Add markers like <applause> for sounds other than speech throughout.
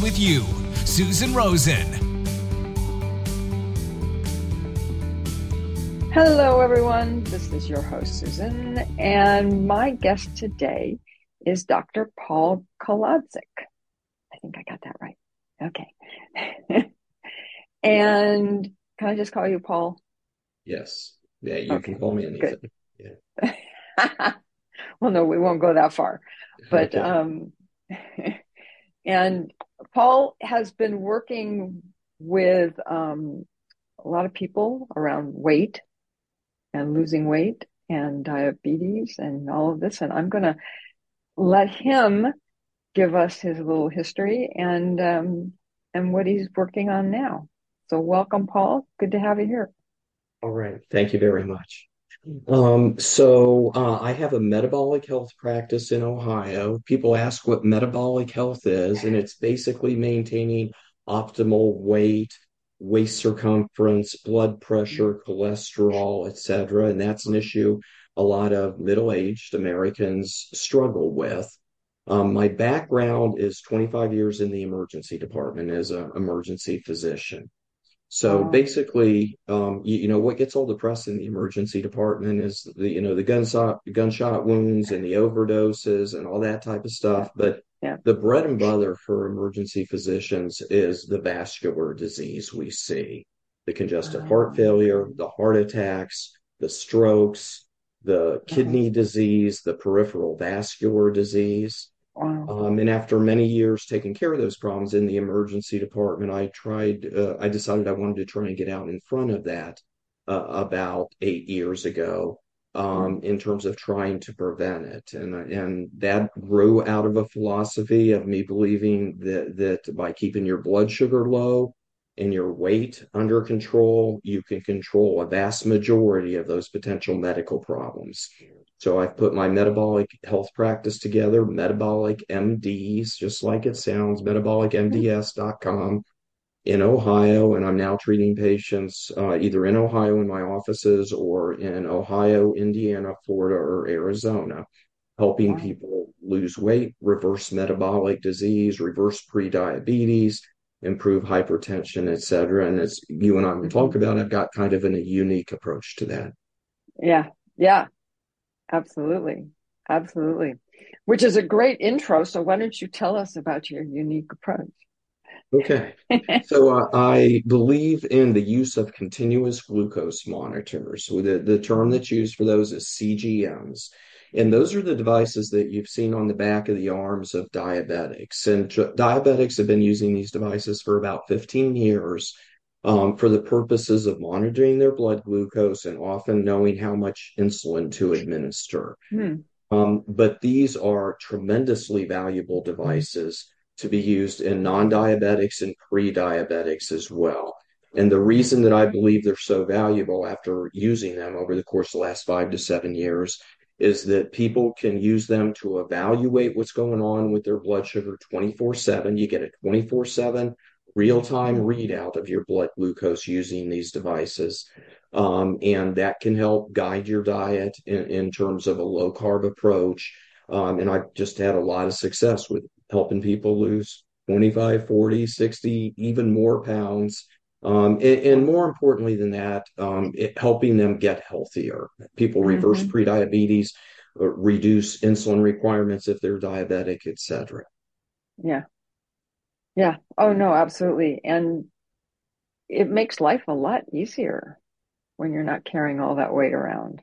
with you. Susan Rosen. Hello, everyone. This is your host, Susan, and my guest today is Dr. Paul Kolodzik. I think I got that right. Okay. <laughs> and can I just call you Paul? Yes. Yeah, you okay. can call me anything. Good. Yeah. <laughs> well, no, we won't go that far. But okay. <laughs> um and Paul has been working with um, a lot of people around weight and losing weight and diabetes and all of this. And I'm going to let him give us his little history and um, and what he's working on now. So welcome, Paul. Good to have you here. All right. Thank you very much. Um, so uh, I have a metabolic health practice in Ohio. People ask what metabolic health is, and it's basically maintaining optimal weight, waist circumference, blood pressure, cholesterol, etc. And that's an issue a lot of middle-aged Americans struggle with. Um, my background is 25 years in the emergency department as an emergency physician. So basically, um, you, you, know, what gets all the press in the emergency department is the, you know, the gunshot gunshot wounds and the overdoses and all that type of stuff. But yeah. the bread and butter for emergency physicians is the vascular disease we see, the congestive heart failure, the heart attacks, the strokes, the kidney disease, the peripheral vascular disease. Wow. Um, and after many years taking care of those problems in the emergency department, I tried, uh, I decided I wanted to try and get out in front of that uh, about eight years ago um, in terms of trying to prevent it. And, and that grew out of a philosophy of me believing that, that by keeping your blood sugar low and your weight under control, you can control a vast majority of those potential medical problems. So I've put my metabolic health practice together, Metabolic MDs, just like it sounds, metabolicmds.com in Ohio. And I'm now treating patients uh, either in Ohio in my offices or in Ohio, Indiana, Florida, or Arizona, helping people lose weight, reverse metabolic disease, reverse prediabetes, improve hypertension, et cetera. And as you and I will talk mm-hmm. about, I've got kind of an, a unique approach to that. Yeah. Yeah. Absolutely. Absolutely. Which is a great intro. So why don't you tell us about your unique approach? Okay. <laughs> so uh, I believe in the use of continuous glucose monitors. The, the term that's used for those is CGMs. And those are the devices that you've seen on the back of the arms of diabetics. And diabetics have been using these devices for about 15 years um, for the purposes of monitoring their blood glucose and often knowing how much insulin to administer. Hmm. Um, but these are tremendously valuable devices to be used in non diabetics and pre diabetics as well. And the reason that I believe they're so valuable after using them over the course of the last five to seven years is that people can use them to evaluate what's going on with their blood sugar 24 7. You get a 24 7 real time readout of your blood glucose using these devices. Um, and that can help guide your diet in, in terms of a low carb approach. Um, and I've just had a lot of success with helping people lose 25, 40, 60, even more pounds. Um, and, and, more importantly than that, um, it, helping them get healthier. People reverse mm-hmm. prediabetes, uh, reduce insulin requirements if they're diabetic, etc. Yeah, yeah. Oh, no, absolutely. And it makes life a lot easier when you're not carrying all that weight around.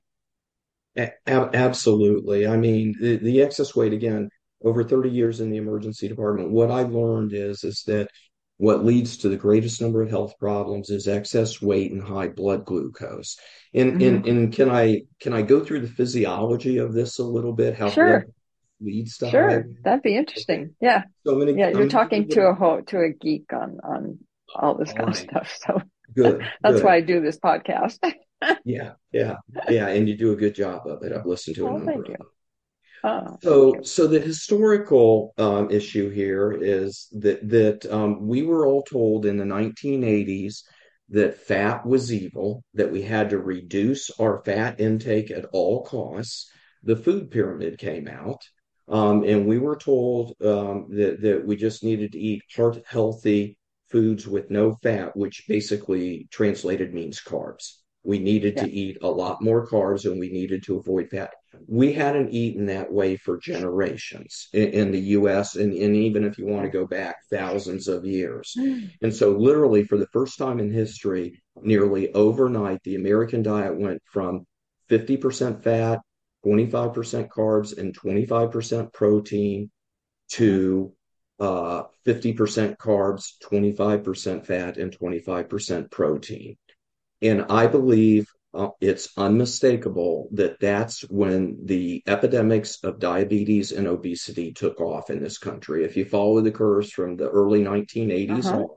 A- absolutely. I mean, the, the excess weight, again, over 30 years in the emergency department, what I learned is, is that what leads to the greatest number of health problems is excess weight and high blood glucose. And, mm-hmm. and, and can I, can I go through the physiology of this a little bit? How sure. blood leads to sure. That'd be interesting. Yeah. So Yeah. You're talking to a whole, to a geek on, on all this kind of stuff. So <laughs> good. that's good. why I do this podcast. <laughs> Yeah, yeah, yeah, and you do a good job of it. I've listened to it. Oh, thank you. Oh, So, thank you. so the historical um, issue here is that that um, we were all told in the 1980s that fat was evil, that we had to reduce our fat intake at all costs. The food pyramid came out, um, and we were told um, that that we just needed to eat heart healthy foods with no fat, which basically translated means carbs. We needed to eat a lot more carbs and we needed to avoid fat. We hadn't eaten that way for generations in, in the US, and, and even if you want to go back thousands of years. And so, literally, for the first time in history, nearly overnight, the American diet went from 50% fat, 25% carbs, and 25% protein to uh, 50% carbs, 25% fat, and 25% protein. And I believe uh, it's unmistakable that that's when the epidemics of diabetes and obesity took off in this country. If you follow the curves from the early 1980s Uh-huh. on,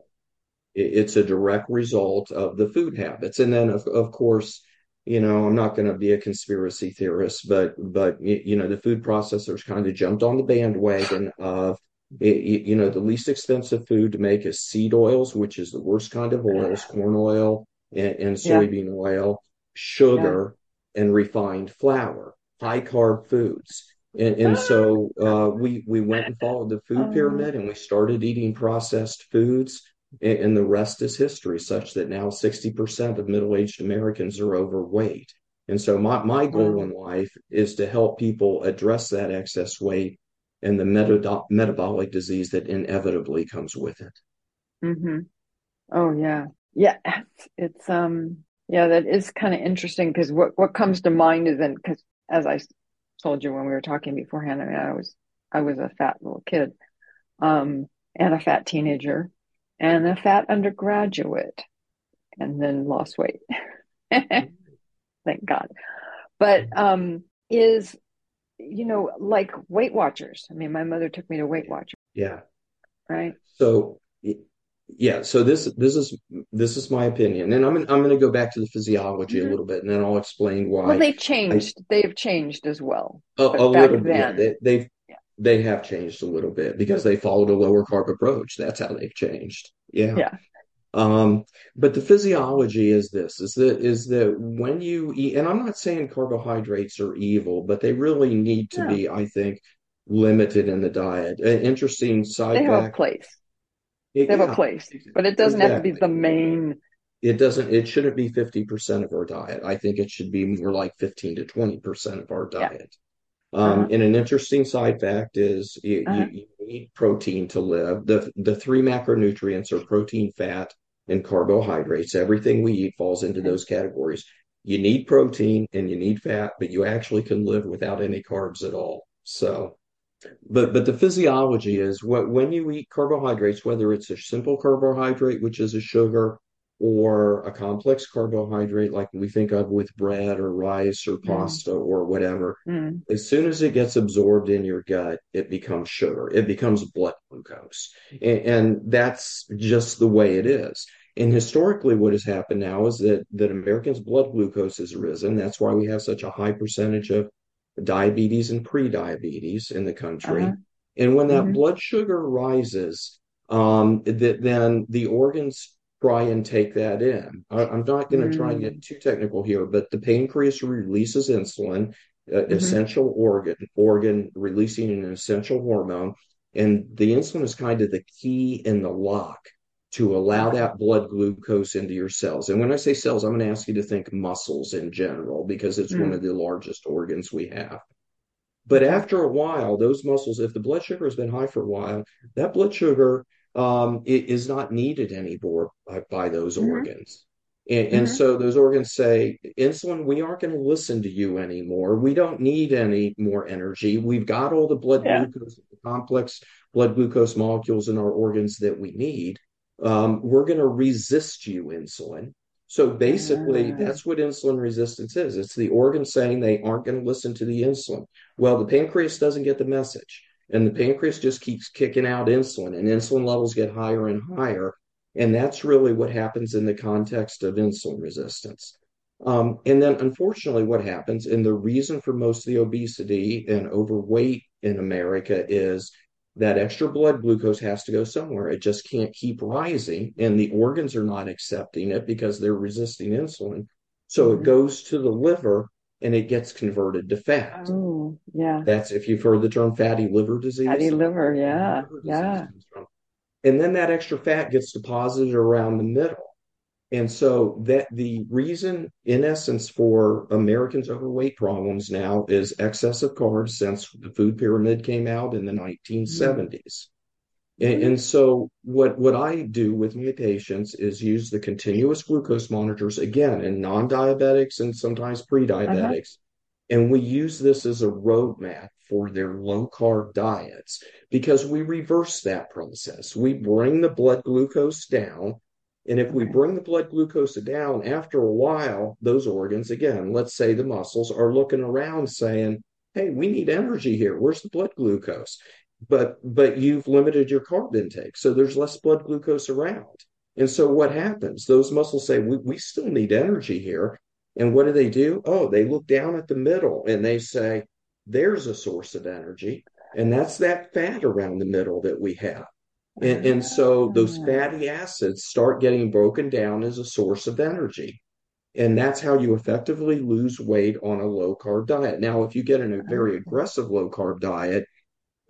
it's a direct result of the food habits. And then, of, of course, you know, I'm not going to be a conspiracy theorist, but but you know, the food processors kind of jumped on the bandwagon of it, you know, the least expensive food to make is seed oils, which is the worst kind of oils, <sighs> corn oil and, and Yeah. soybean oil, sugar, and refined flour, high carb foods. And, and <gasps> so uh, we we went and followed the food Oh. pyramid and we started eating processed foods. And, the rest is history, such that now 60% of middle-aged Americans are overweight. And so my, my goal in life is to help people address that excess weight and the meta- metabolic disease that inevitably comes with it. Mm-hmm. Oh yeah. Yeah. It's, it's um yeah, that is kind of interesting because what what comes to mind is then because as I told you when we were talking beforehand, I mean I was I was a fat little kid, um, and a fat teenager and a fat undergraduate and then lost weight. <laughs> Thank God. But um is you know like Weight Watchers. I mean my mother took me to Weight Watchers, Yeah. right? So yeah, so this this is this is my opinion, and I'm I'm going to go back to the physiology Mhm. a little bit, and then I'll explain why. Well, they changed. They've changed as well. a, a little bit, yeah, they, they've. They have changed a little bit because they followed a lower carb approach. That's how they've changed. Yeah. Yeah. Um, but the physiology is this: is that is that when you eat, and I'm not saying carbohydrates are evil, but they really need to No. be, I think, limited in the diet. An interesting side They have a place. It- They have yeah, a place, but it doesn't have to be the main. It doesn't, it shouldn't be 50% of our diet. I think it should be more like 15 to 20% of our diet. Um, Uh-huh. and an interesting side fact is you, Uh-huh. you, you need protein to live. The, the three macronutrients are protein, fat, and carbohydrates. Everything we eat falls into those categories. You need protein and you need fat, but you actually can live without any carbs at all. So, but but the physiology is what when you eat carbohydrates, whether it's a simple carbohydrate, which is a sugar, or a complex carbohydrate like we think of with bread or rice or pasta or whatever, Mm. as soon as it gets absorbed in your gut, it becomes sugar. It becomes blood glucose. And, and that's just the way it is. And historically, what has happened now is that, that Americans' blood glucose has risen. That's why we have such a high percentage of diabetes and pre-diabetes in the country. Uh-huh. And when that Mhm. blood sugar rises, um, that then the organs try and take that in. I, I'm not going to try and Mm. get too technical here, but the pancreas releases insulin, uh, Mhm. essential organ organ releasing an essential hormone, and the insulin is kind of the key in the lock to allow that blood glucose into your cells. And when I say cells, I'm going to ask you to think muscles in general because it's one Mm. of the largest organs we have. But after a while, those muscles, if the blood sugar has been high for a while, that blood sugar um, i- is not needed anymore by, by those Mhm. organs. And, and Mhm. so those organs say, insulin, we aren't going to listen to you anymore. We don't need any more energy. We've got all the blood Yeah. glucose, the complex blood glucose molecules in our organs that we need. Um, we're going to resist you, insulin. So basically, uh, that's what insulin resistance is. It's the organ saying they aren't going to listen to the insulin. Well, the pancreas doesn't get the message, and the pancreas just keeps kicking out insulin, and insulin levels get higher and higher. And that's really what happens in the context of insulin resistance. Um, and then, unfortunately, what happens, and the reason for most of the obesity and overweight in America is that extra blood glucose has to go somewhere. It just can't keep rising, and the organs are not accepting it because they're resisting insulin. So mm-hmm. it goes to the liver and it gets converted to fat. Oh, yeah. That's if you've heard the term fatty liver disease. Fatty liver, yeah. Liver yeah. And then that extra fat gets deposited around the middle. And so that the reason, in essence, for Americans' overweight problems now is excessive carbs since the food pyramid came out in the 1970s. Mm-hmm. And, and, so what, what I do with my patients is use the continuous glucose monitors again in non-diabetics and sometimes pre-diabetics. Uh-huh. And we use this as a roadmap for their low carb diets because we reverse that process. We bring the blood glucose down and if we bring the blood glucose down after a while, those organs, again, let's say the muscles are looking around saying, Hey, we need energy here. Where's the blood glucose? But but you've limited your carb intake. So there's less blood glucose around. And so what happens? Those muscles say, we, we still need energy here. And what do they do? Oh, they look down at the middle and they say, there's a source of energy. And that's that fat around the middle that we have. And, and so those ah. fatty acids start getting broken down as a source of energy. And that's how you effectively lose weight on a low carb diet. Now, if you get in a very aggressive low carb diet,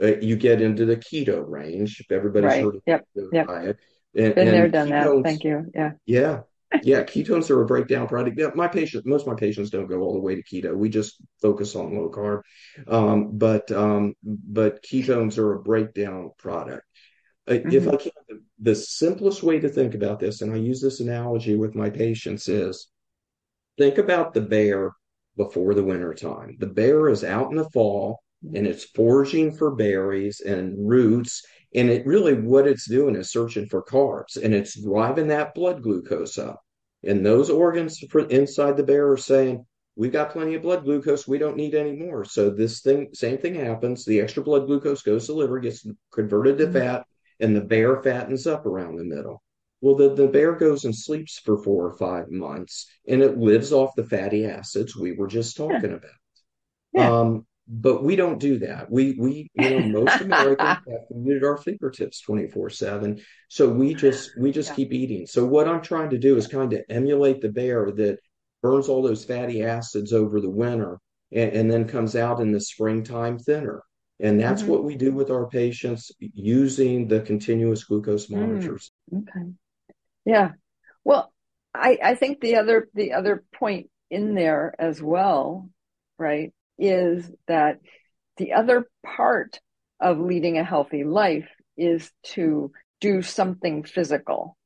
uh, you get into the keto range. Everybody's right. heard of yep. keto yep. diet. And, Been there, done ketones, that. Thank you. Yeah. Yeah. yeah. Ketones are a breakdown product. Yeah, my patients, most of my patients don't go all the way to keto. We just focus on low carb. Um, but, um, but ketones are a breakdown product. Mm-hmm. If I can, the simplest way to think about this, and I use this analogy with my patients, is think about the bear before the winter time. The bear is out in the fall and it's foraging for berries and roots. And it really, what it's doing is searching for carbs and it's driving that blood glucose up. And those organs for inside the bear are saying, We've got plenty of blood glucose. We don't need any more. So this thing, same thing happens. The extra blood glucose goes to the liver, gets converted to mm-hmm. fat, and the bear fattens up around the middle. Well, the, the bear goes and sleeps for four or five months and it lives off the fatty acids we were just talking yeah. about. Yeah. Um, but we don't do that. We we you know most Americans <laughs> have muted our fingertips twenty four seven, so we just we just yeah. keep eating. So what I'm trying to do is kind of emulate the bear that burns all those fatty acids over the winter and, and then comes out in the springtime thinner. And that's mm-hmm. what we do with our patients using the continuous glucose mm, monitors. Mm, okay. Yeah. Well, I, I think the other the other point in there as well, right, is that the other part of leading a healthy life is to do something physical.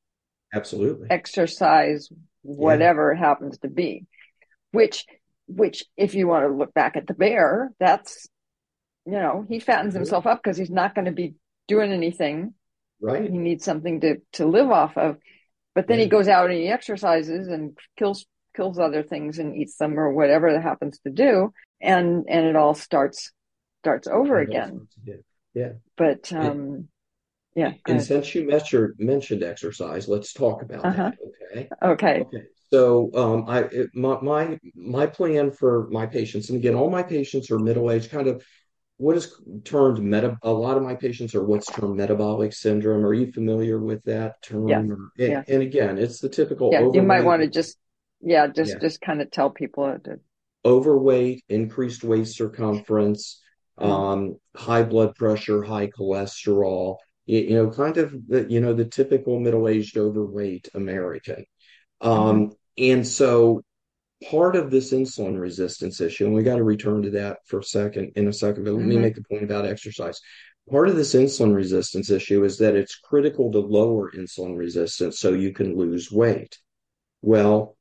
Absolutely. Exercise, whatever yeah. it happens to be. Which which if you want to look back at the bear, that's you know, he fattens mm-hmm. himself up because he's not going to be doing anything. Right. He needs something to, to live off of. But then yeah. he mm-hmm. goes out and he exercises and kills kills other things and eats them or whatever that happens to do. And and it all starts starts over again. Yeah. But um yeah. And since you mentioned mentioned exercise, let's talk about uh-huh. that. Okay. Okay. Okay. So um, I it, my, my my plan for my patients, and again, all my patients are middle aged, kind of what is termed meta a lot of my patients are what's termed metabolic syndrome are you familiar with that term yeah. Or, and, yeah. and, again it's the typical yeah you might want to just yeah just yeah. just kind of tell people to... overweight increased waist circumference mm-hmm. um, high blood pressure high cholesterol you, you, know kind of the you know the typical middle-aged overweight american um, mm-hmm. and so part of this insulin resistance issue, and we got to return to that for a second in a second, but let mm-hmm. me make the point about exercise. Part of this insulin resistance issue is that it's critical to lower insulin resistance so you can lose weight. Well,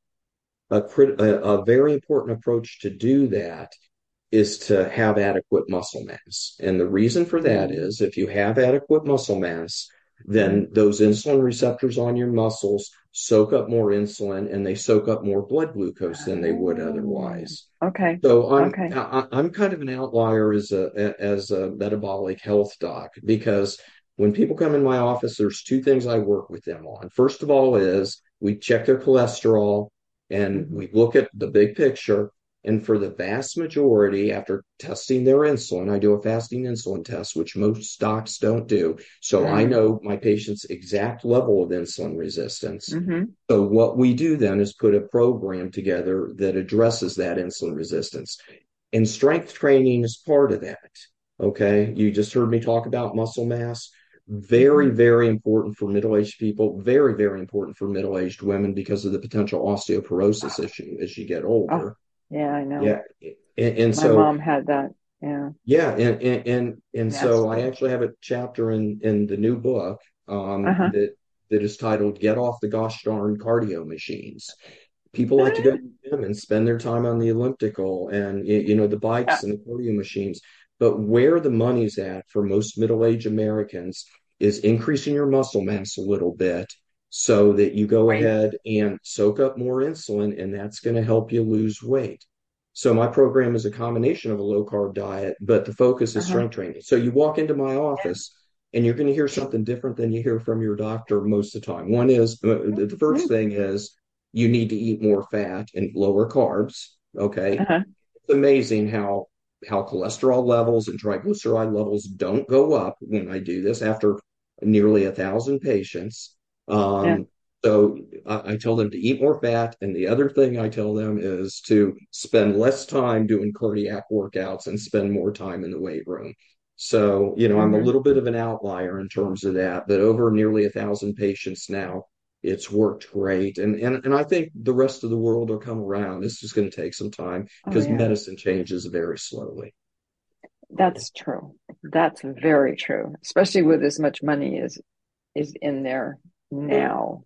a, a, a very important approach to do that is to have adequate muscle mass. And the reason for that mm-hmm. if you have adequate muscle mass, then those insulin receptors on your muscles soak up more insulin and they soak up more blood glucose than they would otherwise. Oh, okay. So I'm Okay. I, I'm kind of an outlier as a as a metabolic health doc because when people come in my office, there's two things I work with them on. First of all is we check their cholesterol and we look at the big picture. And for the vast majority, after testing their insulin, I do a fasting insulin test, which most docs don't do. So I Mm. know my patient's exact level of insulin resistance. hmm So what we do then is put a program together that addresses that insulin resistance. And strength training is part of that. Okay. You just heard me talk about muscle mass. Very, very important for middle-aged people. Very, very important for middle-aged women because of the potential osteoporosis issue as you get older. Yeah, I know. Yeah. And, and My so mom had that. Yeah. yeah, and and and, and so I actually have a chapter in in the new book um, Uh-huh. that that is titled "Get Off the Gosh Darn Cardio Machines." People like to go to the gym and spend their time on the elliptical and you know the bikes and the cardio machines, but where the money's at for most middle-aged Americans is increasing your muscle mass a little bit so that you go Right. ahead and soak up more insulin, and that's going to help you lose weight. So my program is a combination of a low carb diet, but the focus is Uh-huh. strength training. So you walk into my office and you're going to hear something different than you hear from your doctor most of the time. One is uh, the the first thing is you need to eat more fat and lower carbs. Okay. Uh-huh. It's amazing how how cholesterol levels and triglyceride levels don't go up when I do this after nearly a thousand patients. Um, Yeah. so I, I tell them to eat more fat, and the other thing I tell them is to spend less time doing cardiac workouts and spend more time in the weight room. So, you know, I'm a Mhm. little bit of an outlier in terms of that, but over nearly a thousand patients now, it's worked great. And and and I think the rest of the world will come around. It's just going to take some time Oh, because yeah. medicine changes very slowly. That's true. That's very true, especially with as much money as is in there now.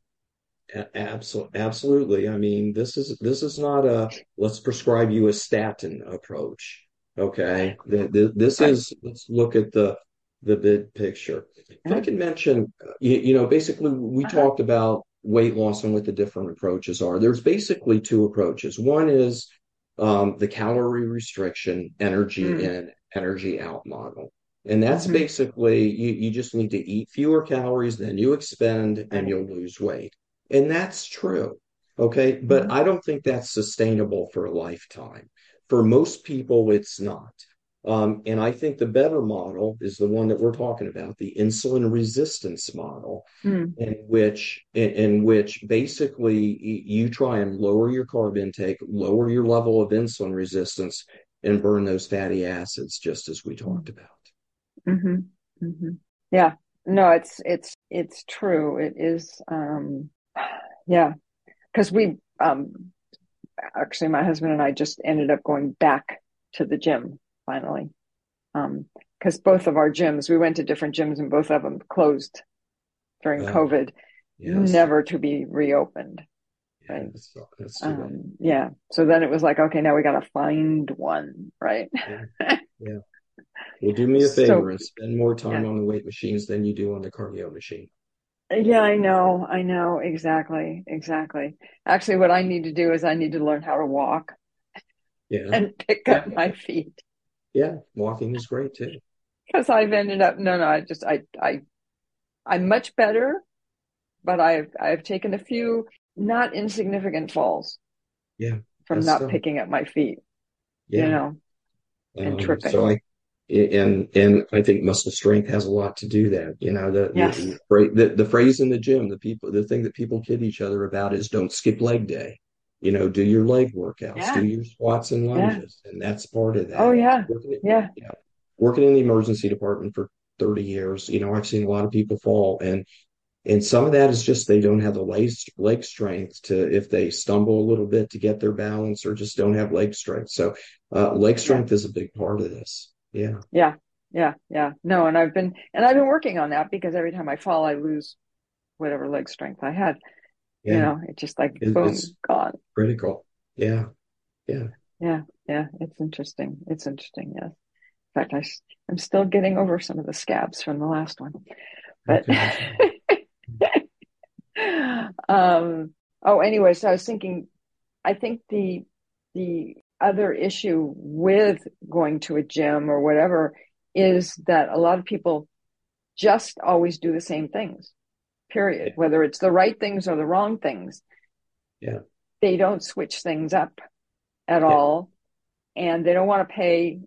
Absolutely, absolutely. I mean, this is this is not a let's prescribe you a statin approach. Okay, this is let's look at the the big picture. If I can mention, uh, you, you know, basically we Uh-huh. talked about weight loss and what the different approaches are. There's basically two approaches. One is um, the calorie restriction, energy Mm. in, energy out model. And that's Mhm. basically you, you just need to eat fewer calories than you expend and you'll lose weight. And that's true. Okay. But Mhm. I don't think that's sustainable for a lifetime. For most people, it's not. Um, and I think the better model is the one that we're talking about, the insulin resistance model Mm. in which in, in which basically you try and lower your carb intake, lower your level of insulin resistance, and burn those fatty acids, just as we talked about. hmm hmm Yeah. No, it's it's it's true. It is. Um, yeah, because we um, actually, my husband and I just ended up going back to the gym finally. Um, because both of our gyms, we went to different gyms and both of them closed during COVID, Yes, never to be reopened. yeah, right. that's, that's. Um, yeah. So then it was like, okay, now we got to find one, right? <laughs> Yeah. Well, do me a So- favor and spend more time Yeah. on the weight machines than you do on the cardio machine. Yeah, I know. I know. Exactly. Exactly. Actually, what I need to do is I need to learn how to walk Yeah, <laughs> and pick up my feet yeah, walking is great too. because I've ended up, no, no, I just, I, I, I'm much better, but I've, I've taken a few not insignificant falls Yeah, from not still- picking up my feet, you Yeah. know, and Um, tripping. So I, and and I think muscle strength has a lot to do that. You know, the, Yes. the the the phrase in the gym, the people, the thing that people kid each other about is don't skip leg day. You know, do your leg workouts, Yeah. do your squats and Yeah. lunges, and that's part of that. Oh, yeah. Working, Yeah. working in the emergency department for 30 years, you know, I've seen a lot of people fall and and some of that is just they don't have the leg, leg strength to if they stumble a little bit to get their balance or just don't have leg strength. So uh, leg strength is a big part of this. Yeah. Yeah. Yeah. Yeah. No, and I've been, and I've been working on that because every time I fall, I lose whatever leg strength I had. You Yeah. know, it just like It- boom, it's- gone. Critical. Yeah. Yeah, yeah, Yeah. it's interesting. It's interesting, yes. In fact, I, I'm still getting over some of the scabs from the last one. But Okay. <laughs> Um, oh, anyway, so I was thinking, I think the the other issue with going to a gym or whatever is that a lot of people just always do the same things. Period. Whether it's the right things or the wrong things. Yeah. They don't switch things up at yeah. all, and they don't want to pay.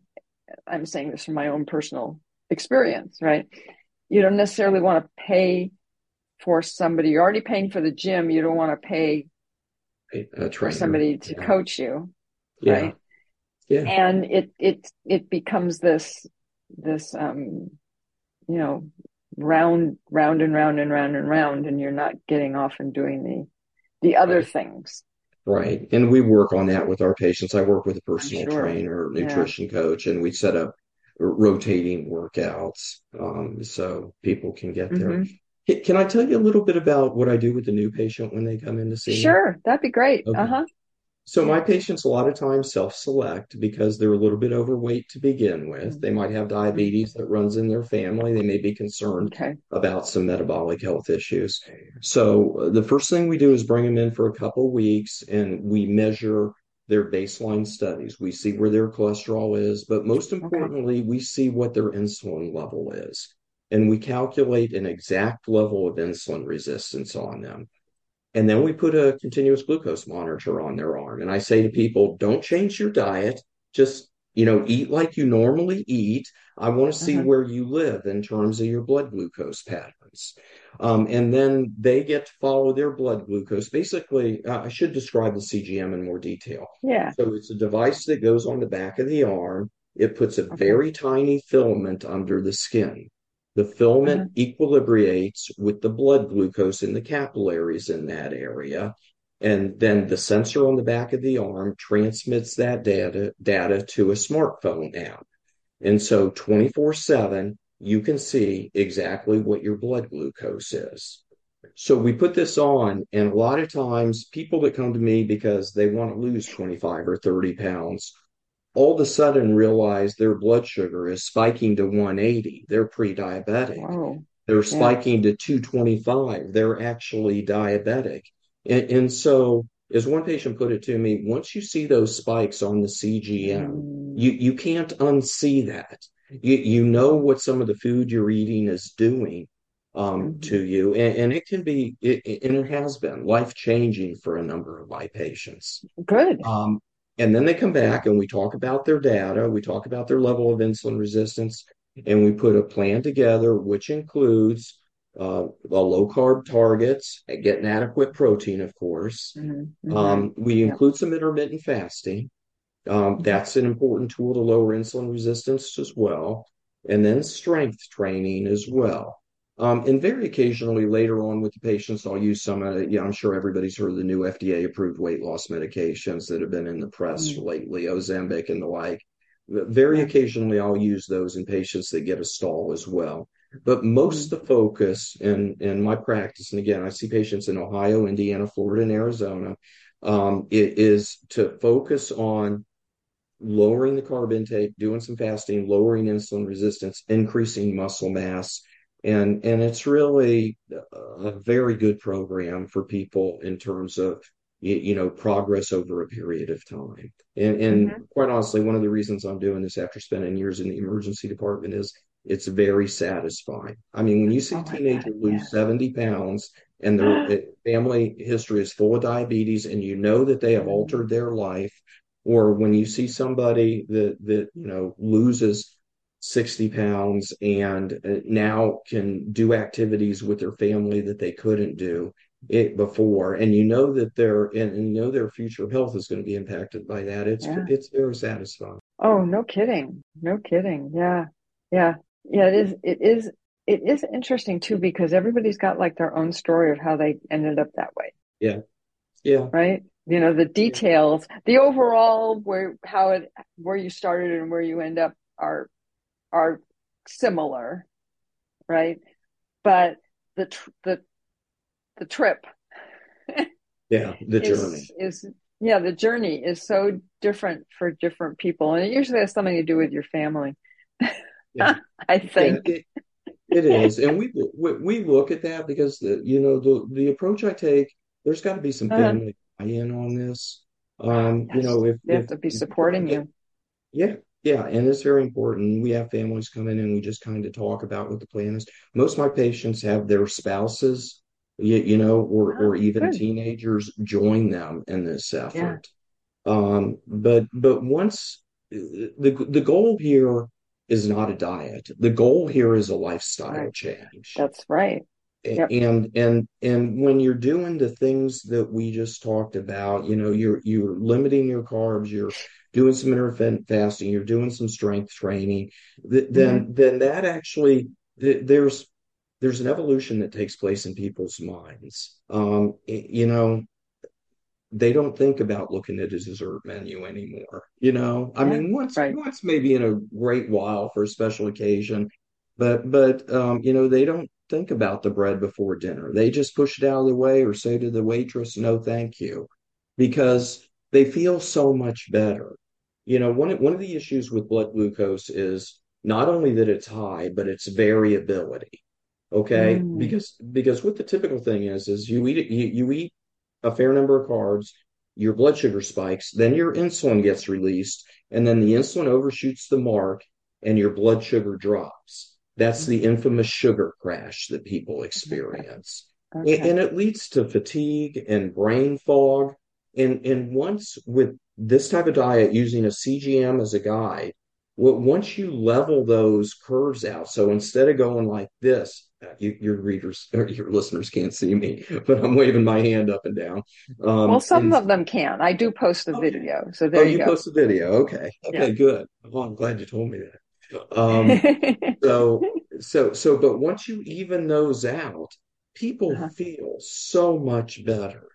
I'm saying this from my own personal experience, right? You don't necessarily want to pay for somebody. You're already paying for the gym. You don't want to pay for somebody to yeah. coach you, yeah. right? Yeah. And it it it becomes this this um you know round round and round and round and round and you're not getting off and doing the the other right. things right and we work on that with our patients i work with a personal sure. trainer nutrition yeah. coach and we set up rotating workouts um, so people can get there mm-hmm. can i tell you a little bit about what i do with the new patient when they come in to see sure, me sure that'd be great okay. uh-huh so my patients a lot of times self-select because they're a little bit overweight to begin with. They might have diabetes that runs in their family. They may be concerned okay. about some metabolic health issues. So the first thing we do is bring them in for a couple weeks and we measure their baseline studies. We see where their cholesterol is, but most importantly, okay. we see what their insulin level is. And we calculate an exact level of insulin resistance on them. And then we put a continuous glucose monitor on their arm. And I say to people, don't change your diet. Just, you know, eat like you normally eat. I want to see uh-huh. where you live in terms of your blood glucose patterns. Um, and then they get to follow their blood glucose. Basically, uh, I should describe the CGM in more detail. Yeah. So it's a device that goes on the back of the arm. It puts a okay. very tiny filament under the skin. The filament mm-hmm. equilibrates with the blood glucose in the capillaries in that area. And then the sensor on the back of the arm transmits that data, data to a smartphone app. And so 24 7, you can see exactly what your blood glucose is. So we put this on, and a lot of times people that come to me because they want to lose 25 or 30 pounds all of a sudden realize their blood sugar is spiking to 180. They're pre diabetic. Wow. They're spiking yeah. to 225. They're actually diabetic. And, and, so, as one patient put it to me, once you see those spikes on the CGM, mm. you, you can't unsee that. You, you know what some of the food you're eating is doing um, mm-hmm. to you. And, and, it can be, it, and it has been life changing for a number of my patients. Good. Um, and then they come back and we talk about their data, we talk about their level of insulin resistance, and we put a plan together, which includes uh, low carb targets, getting adequate protein, of course. Mm-hmm. mm-hmm. Um, we include some intermittent fasting. Um, mm-hmm. That's an important tool to lower insulin resistance as well. And then strength training as well. Um, and very occasionally later on with the patients, I'll use some, uh, yeah, I'm sure everybody's heard of the new FDA approved weight loss medications that have been in the press mm. lately, Ozempic and the like. Very occasionally, I'll use those in patients that get a stall as well. But most of the focus in, in my practice, and again, I see patients in Ohio, Indiana, Florida, and Arizona, um, it is to focus on lowering the carb intake, doing some fasting, lowering insulin resistance, increasing muscle mass, and and it's really a very good program for people in terms of you, know progress over a period of time and and mm-hmm. quite honestly one of the reasons i'm doing this after spending years in the emergency department is it's very satisfying i mean when you see oh a teenager God, lose yeah. 70 pounds and their <gasps> family history is full of diabetes and you know that they have mm-hmm. altered their life or when you see somebody that that you know loses 60 pounds and uh, now can do activities with their family that they couldn't do it before. And you know that their and, and you know their future health is going to be impacted by that. It's yeah. it's very satisfying. Oh no kidding. No kidding. Yeah. Yeah. Yeah it is it is it is interesting too because everybody's got like their own story of how they ended up that way. Yeah. Yeah. Right? You know the details the overall where how it where you started and where you end up are are similar, right? But the tr- the the trip, <laughs> yeah, the journey is yeah, the journey is so different for different people, and it usually has something to do with your family. Yeah. <laughs> I think. Yeah, it, it is, and we, we we look at that because the you know the the approach I take there's got to be some uh-huh. family buy-in on this. Um, yes. you know, if they have if, to be supporting you. Yeah, yeah, and it's very important. We have families come in and we just kind of talk about what the plan is. Most of my patients have their spouses, you, you know, or oh, or even good. teenagers join them in this effort. Yeah. Um, but but once the the goal here is not a diet. The goal here is a lifestyle right. change. That's right. Yep. And and and when you're doing the things that we just talked about, you know, you're you're limiting your carbs, you're doing some intermittent fasting, you're doing some strength training, th- then mm-hmm. then that actually th- there's there's an evolution that takes place in people's minds. Um, you know, they don't think about looking at a dessert menu anymore. You know, I mean, once right. once maybe in a great while for a special occasion, but but um, you know, they don't think about the bread before dinner. They just push it out of the way or say to the waitress, "No, thank you," because they feel so much better. You know, one one of the issues with blood glucose is not only that it's high, but its variability. Okay, mm. because because what the typical thing is is you eat you, you eat a fair number of carbs, your blood sugar spikes, then your insulin gets released, and then the insulin overshoots the mark, and your blood sugar drops. That's the infamous sugar crash that people experience. Okay. And, and, it leads to fatigue and brain fog. And, and once with this type of diet using a CGM as a guide, once you level those curves out, so instead of going like this, uh, you, your readers or your listeners can't see me, but I'm waving my hand up and down. Um, well, some and, of them can. I do post a oh, video, so there oh, you, you post a video. Okay, okay, yeah. good. Well, I'm glad you told me that. Um, <laughs> so, so, so, but once you even those out, people uh-huh. feel so much better.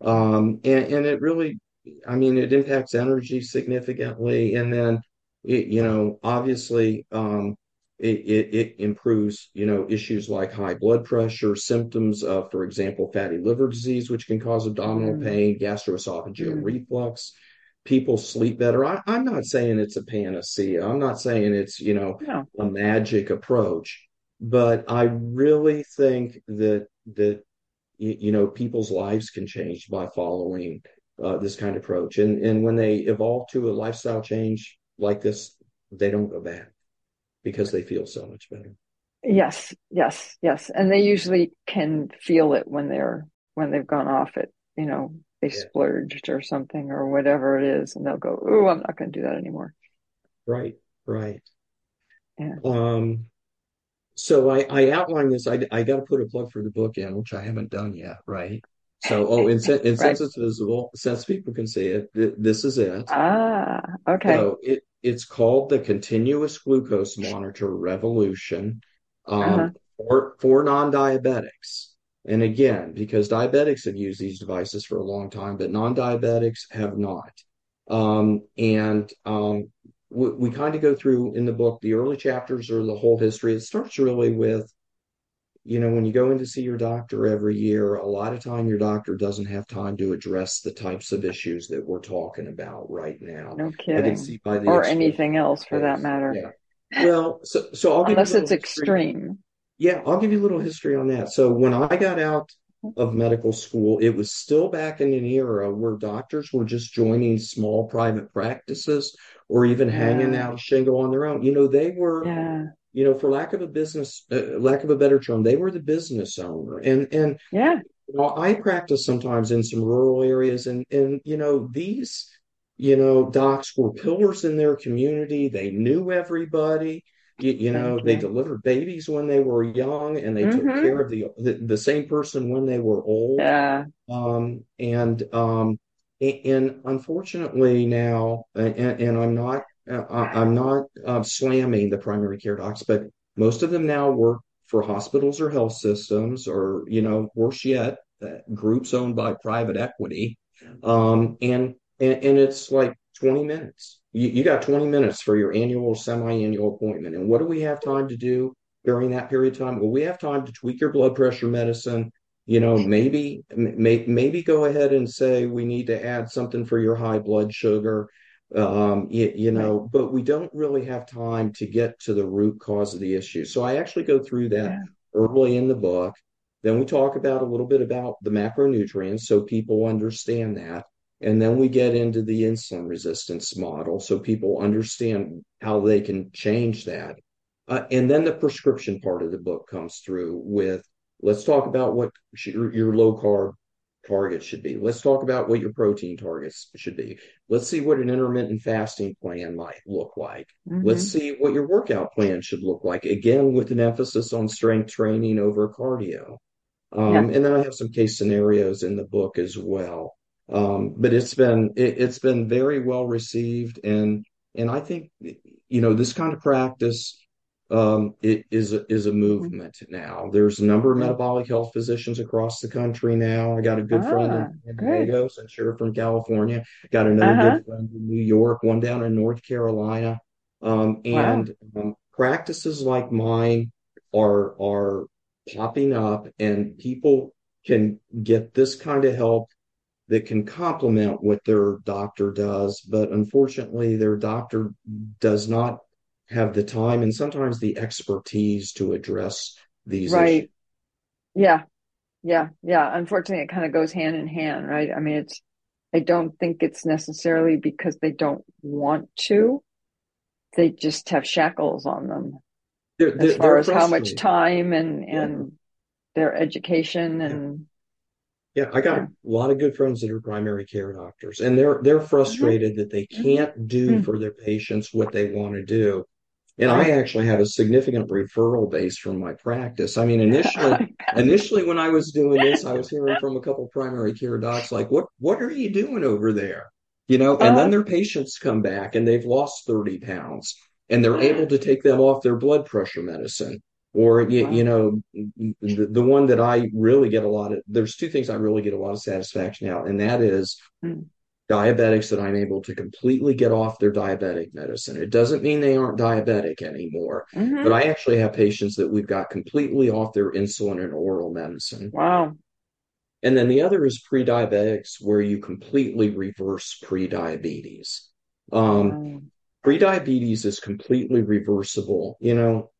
Um, and, and it really, I mean, it impacts energy significantly. And then, it, you know, obviously, um, it, it, it, improves, you know, issues like high blood pressure, symptoms of, for example, fatty liver disease, which can cause abdominal mm. pain, gastroesophageal mm. reflux. People sleep better. I, am not saying it's a panacea. I'm not saying it's, you know, no. a magic approach, but I really think that that you know people's lives can change by following uh, this kind of approach and and when they evolve to a lifestyle change like this they don't go back because they feel so much better yes yes yes and they usually can feel it when they're when they've gone off it you know they yeah. splurged or something or whatever it is and they'll go oh i'm not going to do that anymore right right yeah. um so I, I outline this. I, I got to put a plug for the book in, which I haven't done yet, right? So, oh, and, <laughs> and right. since it's visible, since people can see it, th- this is it. Ah, okay. So it it's called the Continuous Glucose Monitor Revolution um, uh-huh. for for non-diabetics. And again, because diabetics have used these devices for a long time, but non-diabetics have not. Um, and um, we, we kind of go through in the book the early chapters or the whole history. It starts really with, you know, when you go in to see your doctor every year, a lot of time your doctor doesn't have time to address the types of issues that we're talking about right now. No kidding. or anything else for that matter. Yeah. Well, so so I'll unless it's history. extreme. Yeah, I'll give you a little history on that. So when I got out of medical school, it was still back in an era where doctors were just joining small private practices or even yeah. hanging out a shingle on their own. You know, they were, yeah. you know, for lack of a business, uh, lack of a better term, they were the business owner. And and yeah, you know, I practice sometimes in some rural areas, and and you know these, you know, docs were pillars in their community. They knew everybody. You, you know, they delivered babies when they were young, and they mm-hmm. took care of the, the, the same person when they were old. Yeah. Um, and um, and unfortunately now, and, and I'm not uh, I'm not uh, slamming the primary care docs, but most of them now work for hospitals or health systems, or you know, worse yet, uh, groups owned by private equity. Um, and, and and it's like 20 minutes. You, you got 20 minutes for your annual or semi-annual appointment. And what do we have time to do during that period of time? Well, we have time to tweak your blood pressure medicine, you know maybe may, maybe go ahead and say we need to add something for your high blood sugar um, you, you, know but we don't really have time to get to the root cause of the issue so i actually go through that yeah. early in the book Then we talk about a little bit about the macronutrients so people understand that. And then we get into the insulin resistance model so people understand how they can change that. Uh, and then the prescription part of the book comes through with let's talk about what your, your low carb target should be. Let's talk about what your protein targets should be. Let's see what an intermittent fasting plan might look like. Mm-hmm. Let's see what your workout plan should look like. Again, with an emphasis on strength training over cardio. Um, yeah. And then I have some case scenarios in the book as well. Um, but it's been it, it's been very well received, and and I think you know this kind of practice um, it is a, is a mm-hmm. movement now. There's a number of metabolic health physicians across the country now. I got a good ah, friend in San Diego, since you're from California. Got another uh-huh. good friend in New York, one down in North Carolina, um, and wow. um, practices like mine are are popping up and people can get this kind of help that can complement what their doctor does but unfortunately their doctor does not have the time and sometimes the expertise to address these right. issues. yeah. Yeah. Yeah. Unfortunately it kind of goes hand in hand right? I mean it's i don't think it's necessarily because they don't want to. They just have shackles on them. They're, they're, as far as how much time and and yeah. their education and yeah, I got a lot of good friends that are primary care doctors, and they're they're mm-hmm. frustrated mm-hmm. that they mm-hmm. can't do mm-hmm. for their patients what they want to do. And I actually have a significant referral base from my practice. I mean, <laughs> initially, initially when I was doing this, I was <laughs> hearing from a couple primary care docs like, "What what are you doing over there?" You know, and then uh-huh. their patients come back and they've lost thirty pounds, and they're able to take them off their blood pressure medicine. Or you, wow. you know, the, the one that I really get a lot of. There's two things I really get a lot of satisfaction out, and that is mm. diabetics that I'm able to completely get off their diabetic medicine. It doesn't mean they aren't diabetic anymore, mm-hmm. but I actually have patients that we've got completely off their insulin and oral medicine. Wow. And then the other is pre-diabetics, where you completely reverse pre-diabetes. Um, Pre-diabetes is completely reversible. You know,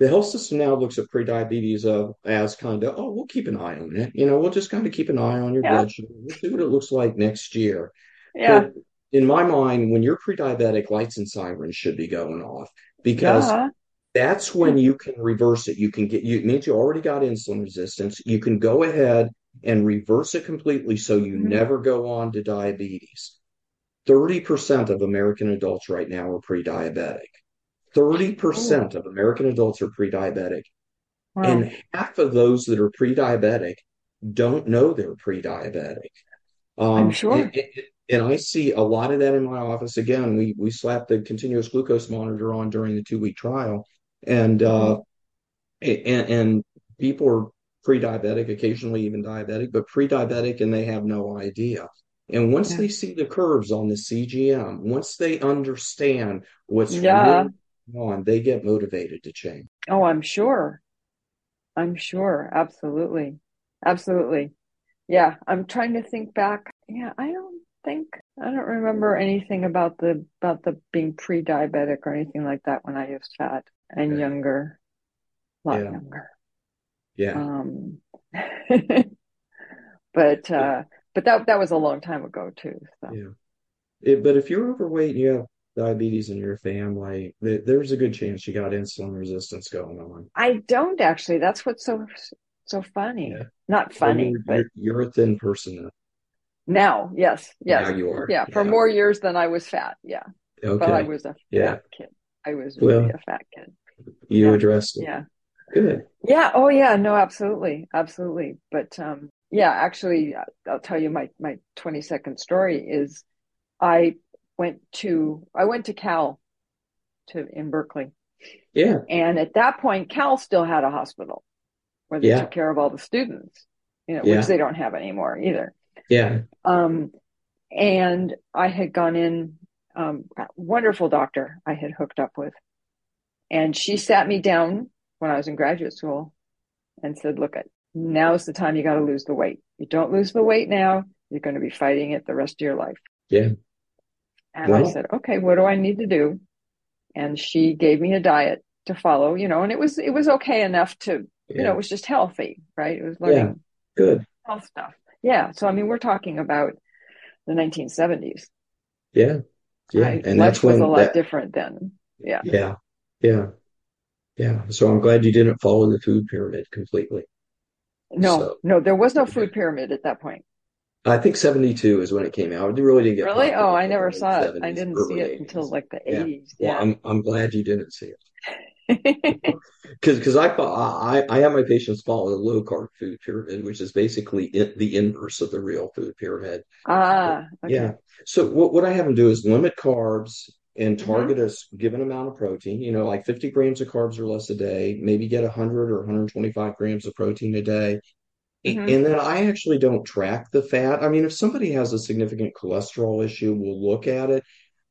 the health system now looks at pre-diabetes uh, as kind of, oh, we'll keep an eye on it. You know, we'll just kind of keep an eye on your yeah. blood sugar. We'll see what it looks like next year. Yeah. But in my mind, when you're pre-diabetic, lights and sirens should be going off because yeah. that's when you can reverse it. You can get you it means you already got insulin resistance. You can go ahead and reverse it completely so you mm-hmm. never go on to diabetes. 30% of American adults right now are pre-diabetic. 30% of American adults are pre diabetic. Wow. And half of those that are pre diabetic don't know they're pre diabetic. Um, I'm sure. And, and, I see a lot of that in my office. Again, we, we slapped the continuous glucose monitor on during the two week trial. And, uh, and, and people are pre diabetic, occasionally even diabetic, but pre diabetic and they have no idea. And once yeah. they see the curves on the CGM, once they understand what's yeah. really on, they get motivated to change. Oh, I'm sure. I'm sure. Absolutely. Absolutely. Yeah. I'm trying to think back. Yeah. I don't think, I don't remember anything about the, about the being pre diabetic or anything like that when I was fat and okay. younger, a lot yeah. younger. Yeah. Um, <laughs> but, uh, but that, that was a long time ago too. So. Yeah. It, but if you're overweight and you have diabetes in your family, there's a good chance you got insulin resistance going on. I don't actually. That's what's so so funny. Yeah. Not funny, you're, but you're, you're, a thin person now. Now, Yes, yes. Now you are. Yeah, for more years than I was fat. Yeah. Okay. But I was a yeah. fat kid. I was really well, a fat kid. You yeah. addressed it. Yeah. Good. Yeah. Oh, yeah. No, absolutely, absolutely. But um, yeah, actually, I'll tell you my my twenty second story is I went to I went to Cal to in Berkeley. Yeah. And at that point, Cal still had a hospital where they yeah. took care of all the students, you know, yeah. which they don't have anymore either. Yeah. Um, and I had gone in, um, wonderful doctor I had hooked up with, and she sat me down when I was in graduate school and said, "Look, now's the time you got to lose the weight. You don't lose the weight now, you're going to be fighting it the rest of your life." Yeah. And I said, okay, what do I need to do? And she gave me a diet to follow, you know, and it was, it was okay enough to, yeah. you know, it was just healthy, right? It was learning yeah. good health stuff. Yeah. So I mean, we're talking about the 1970s. Yeah. Yeah. And that's when was a lot that, different then. Yeah. Yeah. Yeah. Yeah. So I'm glad you didn't follow the food pyramid completely. No, so, no, there was no food pyramid at that point. I think 72 is when it came out. It really didn't get Really? Oh, I never saw it. I didn't see it 80s. until like the yeah. 80s. Yeah. Well, I'm, I'm glad you didn't see it. <laughs> Because because I, I I have my patients follow the low carb food pyramid, which is basically it, the inverse of the real food pyramid. Ah, okay. yeah. So what what I have them do is limit carbs and mm-hmm. target mm-hmm. a given amount of protein. You know, like 50 grams of carbs or less a day. Maybe get 100 or 125 grams of protein a day. Mm-hmm. And then I actually don't track the fat. I mean, if somebody has a significant cholesterol issue, we'll look at it.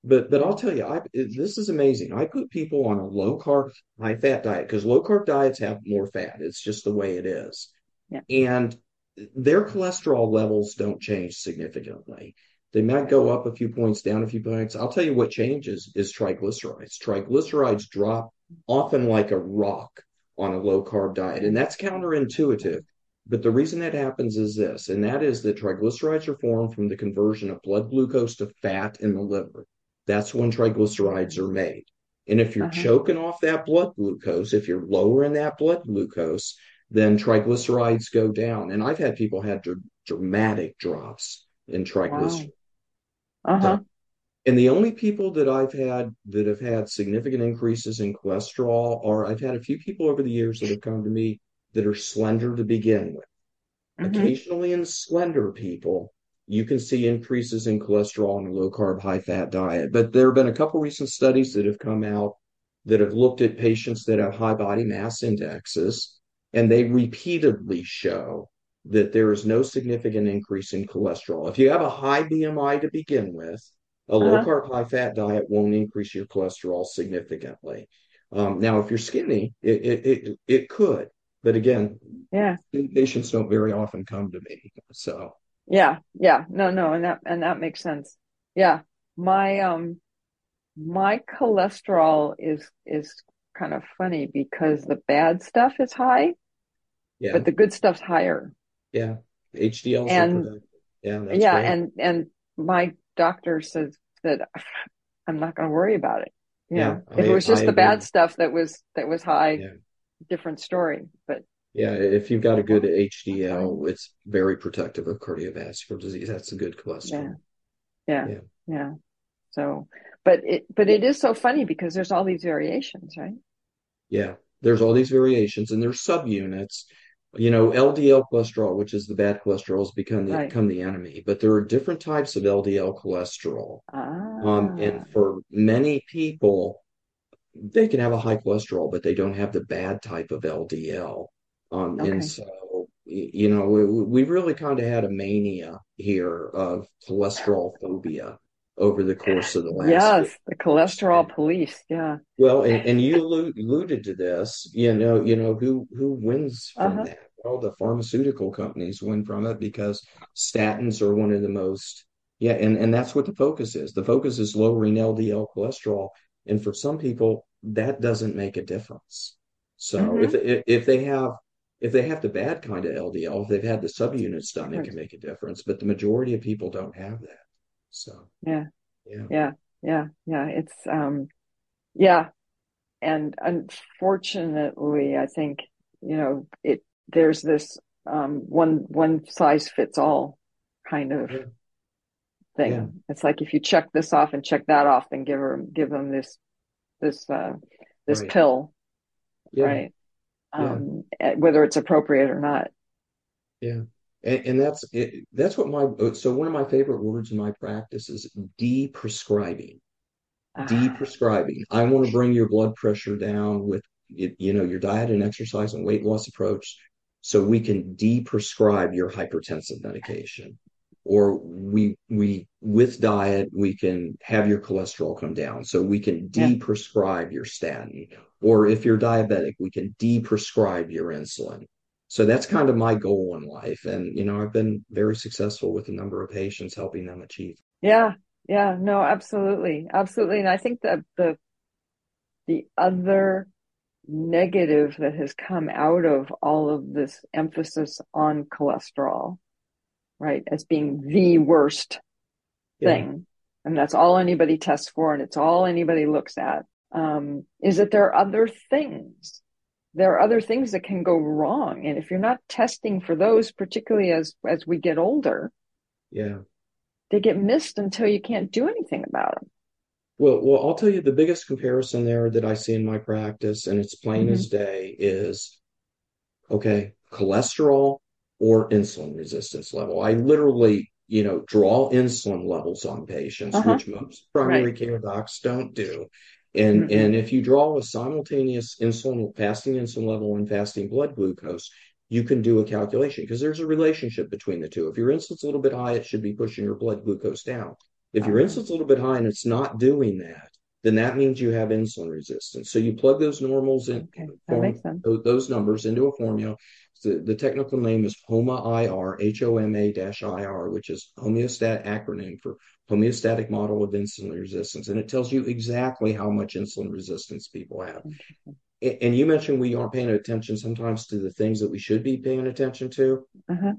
But but I'll tell you, I this is amazing. I put people on a low carb, high fat diet because low carb diets have more fat. It's just the way it is. Yeah. And their cholesterol levels don't change significantly. They might go up a few points, down a few points. I'll tell you what changes is triglycerides. Triglycerides drop often like a rock on a low carb diet, and that's counterintuitive. But the reason that happens is this, and that is that triglycerides are formed from the conversion of blood glucose to fat in the liver. That's when triglycerides are made. And if you're uh-huh. choking off that blood glucose, if you're lowering that blood glucose, then triglycerides go down. And I've had people had dr- dramatic drops in triglycerides. Wow. Uh-huh. And the only people that I've had that have had significant increases in cholesterol are I've had a few people over the years that have come to me that are slender to begin with. Mm-hmm. Occasionally in slender people, you can see increases in cholesterol in a low carb, high fat diet. But there have been a couple recent studies that have come out that have looked at patients that have high body mass indexes, and they repeatedly show that there is no significant increase in cholesterol. If you have a high BMI to begin with, a low uh-huh. carb, high fat diet won't increase your cholesterol significantly. Um, now, if you're skinny, it, it, it, it could. But again, yeah, patients don't very often come to me. So yeah, yeah. No, no, and that and that makes sense. Yeah. My um my cholesterol is is kind of funny because the bad stuff is high, yeah. but the good stuff's higher. Yeah. HDL and yeah, yeah, great. and and my doctor says that I'm not going to worry about it. You yeah, know, if I, it was just I the agree. bad stuff that was that was high, yeah. Different story. But yeah, if you've got a good HDL, it's very protective of cardiovascular disease. That's a good cholesterol. Yeah. Yeah. Yeah. yeah. So, but it, but it is so funny because there's all these variations, right? Yeah. There's all these variations and there's subunits. You know, LDL cholesterol, which is the bad cholesterol, has become the, right. become the enemy. But there are different types of LDL cholesterol. Ah. Um, and for many people, they can have a high cholesterol, but they don't have the bad type of LDL. Um, okay. And so, you know, we, we really kind of had a mania here of cholesterol phobia over the course of the last. Yes, the cholesterol police. Yeah. Well, and, and you alluded to this. You know, you know who who wins from uh-huh. that? Well, the pharmaceutical companies win from it because statins are one of the most. Yeah, and and that's what the focus is. The focus is lowering LDL cholesterol, and for some people, that doesn't make a difference. So mm-hmm. if if they have if they have the bad kind of LDL, if they've had the subunits done, it can make a difference. But the majority of people don't have that. So yeah, yeah, yeah, yeah, yeah. It's um, yeah, and unfortunately, I think you know it. There's this um one one size fits all kind of yeah. thing. Yeah. It's like if you check this off and check that off, then give her give them this this uh this right. pill, yeah. right? um, yeah. whether it's appropriate or not. Yeah. And, and that's it, that's what my so one of my favorite words in my practice is de-prescribing. Ah. Deprescribing. I want to bring your blood pressure down with you know your diet and exercise and weight loss approach, so we can de-prescribe your hypertensive medication or we we with diet we can have your cholesterol come down. So we can deprescribe your statin. Or if you're diabetic we can de-prescribe your insulin. So that's kind of my goal in life. And you know i've been very successful with a number of patients helping them achieve. Yeah. Yeah. No absolutely. Absolutely. And i think that the the other negative that has come out of all of this emphasis on cholesterol, right, as being the worst Yeah. thing. And that's all anybody tests for, and it's all anybody looks at. Um, is that there are other things. There are other things that can go wrong. And if you're not testing for those, particularly as as we get older, Yeah. they get missed until you can't do anything about them. Well, well, I'll tell you the biggest comparison there that I see in my practice, and it's plain Mhm. as day, is okay, cholesterol or insulin resistance level. I literally, you know, draw insulin levels on patients, Uh-huh. which most primary care docs don't do. And Mhm. and if you draw a simultaneous insulin fasting insulin level and fasting blood glucose, you can do a calculation because there's a relationship between the two. If your insulin's a little bit high, it should be pushing your blood glucose down. If your Uh-huh. insulin's a little bit high and it's not doing that, then that means you have insulin resistance. So you plug those normals in, Okay, form, makes sense. those, those numbers into a formula. The, the technical name is HOMA-IR, H-O-M-A-IR, which is homeostat acronym for homeostatic model of insulin resistance. And it tells you exactly how much insulin resistance people have. A- And you mentioned we aren't paying attention sometimes to the things that we should be paying attention to Uh-huh.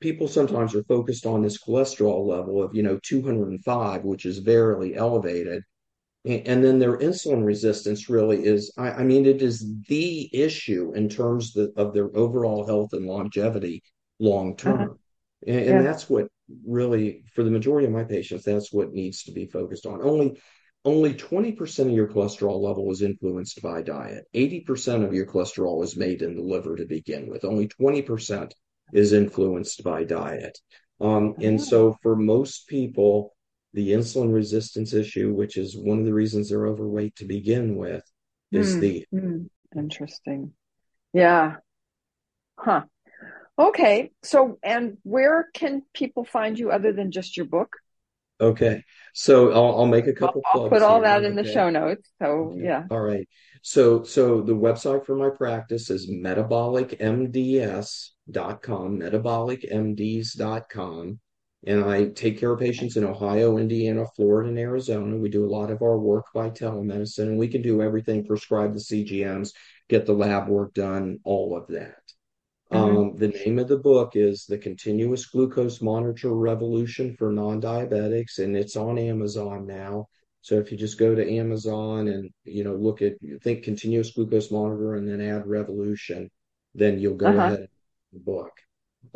people sometimes are focused on this cholesterol level of you know 205 which is very elevated and then their insulin resistance really is i, I mean it is the issue in terms of, of their overall health and longevity long term Uh-huh. and, Yeah. and that's what really for the majority of my patients that's what needs to be focused on only only 20% of your cholesterol level is influenced by diet 80% of your cholesterol is made in the liver to begin with only 20% is influenced by diet. Um, and Oh. so for most people, the insulin resistance issue, which is one of the reasons they're overweight to begin with, is Hmm. the Hmm. Interesting. Yeah. Huh. Okay. So, and where can people find you other than just your book? okay. So I'll, I'll make a I'll, couple I'll plugs put all here. that in the show notes. So, Okay. yeah. All right. So so the website for my practice is metabolicmds.com, metabolicmds.com. And I take care of patients in Ohio, Indiana, Florida, and Arizona. We do a lot of our work by telemedicine, and we can do everything, prescribe the CGMs, get the lab work done, all of that. Mhm. Um, the name of the book is The Continuous Glucose Monitor Revolution for Non-Diabetics, and it's on Amazon now. So if you just go to Amazon and you know look at think continuous glucose monitor and then add revolution, then you'll go Uh-huh. ahead and the book.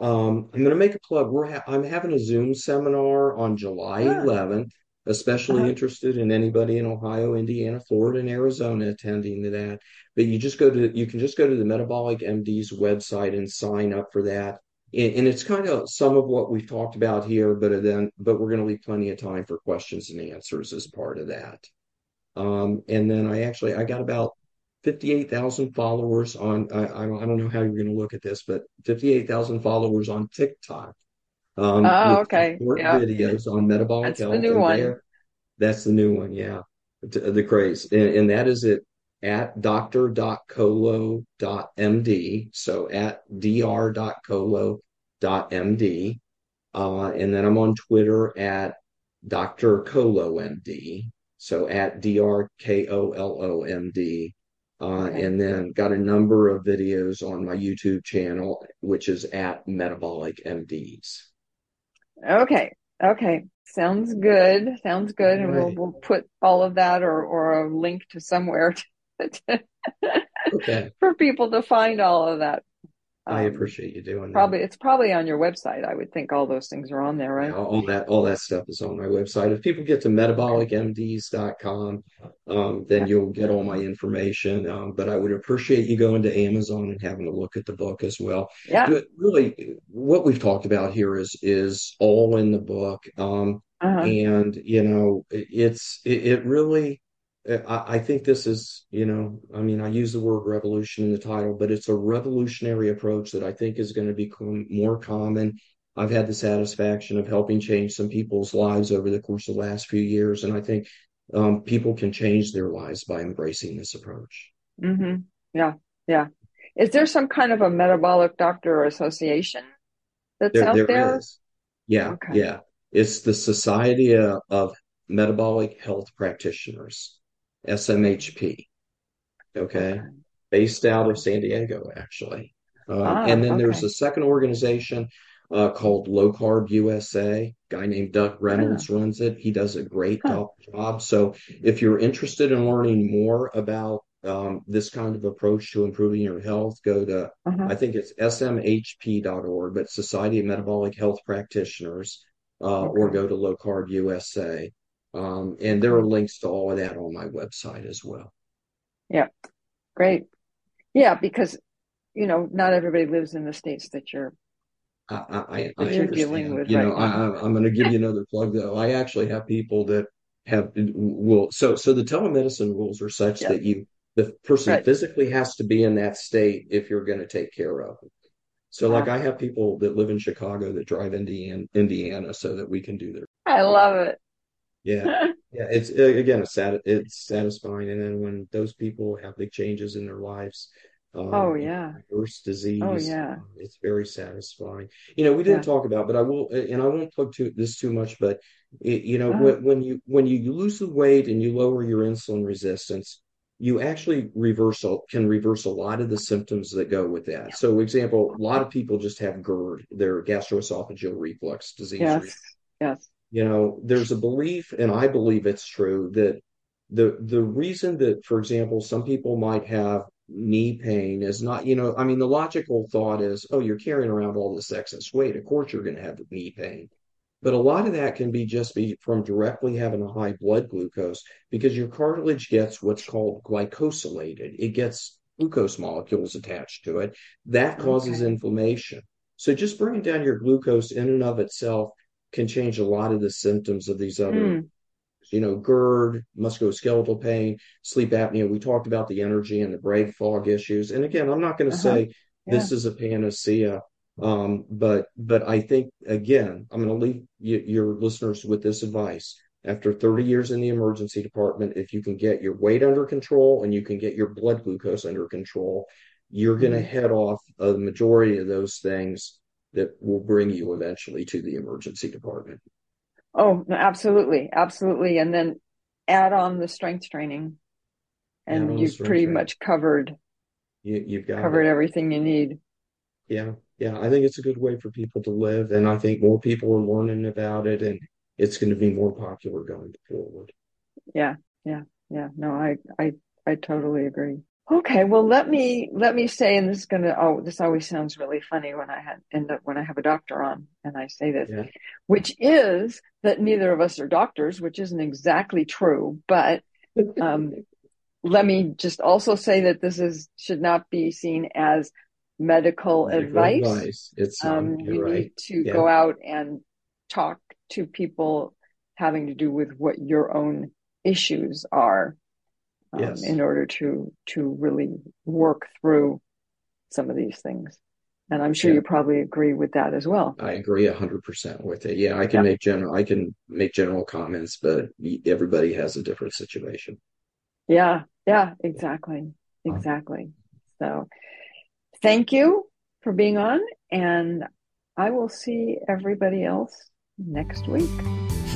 Um, I'm going to make a plug. We're ha I'm having a Zoom seminar on July Ah. 11th. Especially Uh-huh. interested in anybody in Ohio, Indiana, Florida, and Arizona attending to that. But you just go to you can just go to the Metabolic MD's website and sign up for that. And, and it's kind of some of what we've talked about here, but then but we're going to leave plenty of time for questions and answers as part of that. Um, and then I actually I got about 58,000 followers on I, I don't I don't know how you're going to look at this, but 58,000 followers on TikTok. Um, Oh, okay. short Yeah. videos on metabolic That's the new one. there, that's the new one, yeah. The, craze, and, and that is it at dr.kolo.md. So at dr.kolo.md. Uh, and then I'm on Twitter at Dr. Kolo MD. So at D-R-K-O-L-O-M-D. Uh, Okay. and then got a number of videos on my YouTube channel, which is at Metabolic MDs. Okay. Okay. Sounds good. Sounds good. And we'll we'll put all of that or or a link to somewhere <laughs> to, Okay. for people to find all of that. I Um, appreciate you doing that. probably it's probably on your website. I would think all those things are on there, Yeah, right? all that all that stuff is on my website. If people get to metabolicmds.com, um, then Yeah. you'll get all my information. Um, but I would appreciate you going to Amazon and having a look at the book as well. Yeah. But really, what we've talked about here is is all in the book. Um, Uh-huh. and you know, it's it, it really. I, I think this is, you know, I mean, I use the word revolution in the title, but it's a revolutionary approach that I think is going to become more common. I've had the satisfaction of helping change some people's lives over the course of the last few years, and I think um, people can change their lives by embracing this approach. hmm Yeah. Yeah. Is there some kind of a metabolic doctor association that's There, out there there? is, yeah, Okay. yeah. It's the Society of Metabolic Health Practitioners, SMHP. Okay. based out of San Diego, actually. Uh, Ah, and then okay. there's a second organization uh, called Low Carb USA. Guy named Doug Reynolds runs it. He does a great Huh. job. So if you're interested in learning more about um, this kind of approach to improving your health, go to Uh-huh. I think it's smhp.org, but Society of Metabolic Health Practitioners, uh, or go to Low Carb USA. Um, and there are links to all of that on my website as well. Yeah, great. Yeah, because you know, not everybody lives in the states that you're I, I, I you're understand. dealing with You right know, I, now. I, I'm going to give you another plug though. I actually have people that have will so so the telemedicine rules are such Yeah. that you the person Right. physically has to be in that state if you're going to take care of them. So like Ah. I have people that live in Chicago that drive Indiana, Indiana so that we can do their I love it. Yeah <laughs> yeah it's again it's sat it's satisfying and then when those people have big changes in their lives um, Oh, yeah. reverse disease Oh, yeah. um, it's very satisfying you know we didn't Yeah. talk about but I will and I won't plug to this too much but it, you know Uh-huh. when, when you when you lose the weight and you lower your insulin resistance you actually reverse can reverse a lot of the symptoms that go with that so example a lot of people just have GERD their gastroesophageal reflux disease Yes. Yes. You know there's a belief and i believe it's true that the the reason that for example some people might have knee pain is not you know i mean the logical thought is oh you're carrying around all this excess weight. Of course you're going to have knee pain. But a lot of that can be just be from directly having a high blood glucose because your cartilage gets what's called glycosylated. It gets glucose molecules attached to it. That causes Okay. inflammation. So just bringing down your glucose in and of itself can change a lot of the symptoms of these other, Mm. you know, GERD, musculoskeletal pain, sleep apnea. We talked about the energy and the brain fog issues. And again, I'm not going to Uh-huh. say this is a panacea, um, but but I think again, I'm going to leave your listeners with this advice. After 30 years in the emergency department, if you can get your weight under control and you can get your blood glucose under control, you're going to Mhm. head off a majority of those things that will bring you eventually to the emergency department. Oh, absolutely. Absolutely. And then add on the strength training and you've pretty training. much covered You, you've got covered it. everything you need. Yeah, yeah. I think it's a good way for people to live, and I think more people are learning about it, and it's going to be more popular going forward. Yeah, yeah, yeah. No, I, I, I totally agree. Okay, well, let me let me say, and this is gonna. Oh, this always sounds really funny when I had end up when I have a doctor on and I say this, Yeah. which is that neither of us are doctors, which isn't exactly true. But um, <laughs> let me just also say that this is should not be seen as medical, Medical advice. advice. It's. Um, You're you right. need to Yeah. go out and talk to people having to do with what your own issues are um, Yes. in order to to really work through some of these things. And I'm sure Yeah. you probably agree with that as well. I agree a hundred percent with it. Yeah, I can Yeah. make general. I can make general comments, but everybody has a different situation. Yeah, yeah, exactly. Exactly. So thank you for being on and I will see everybody else next week.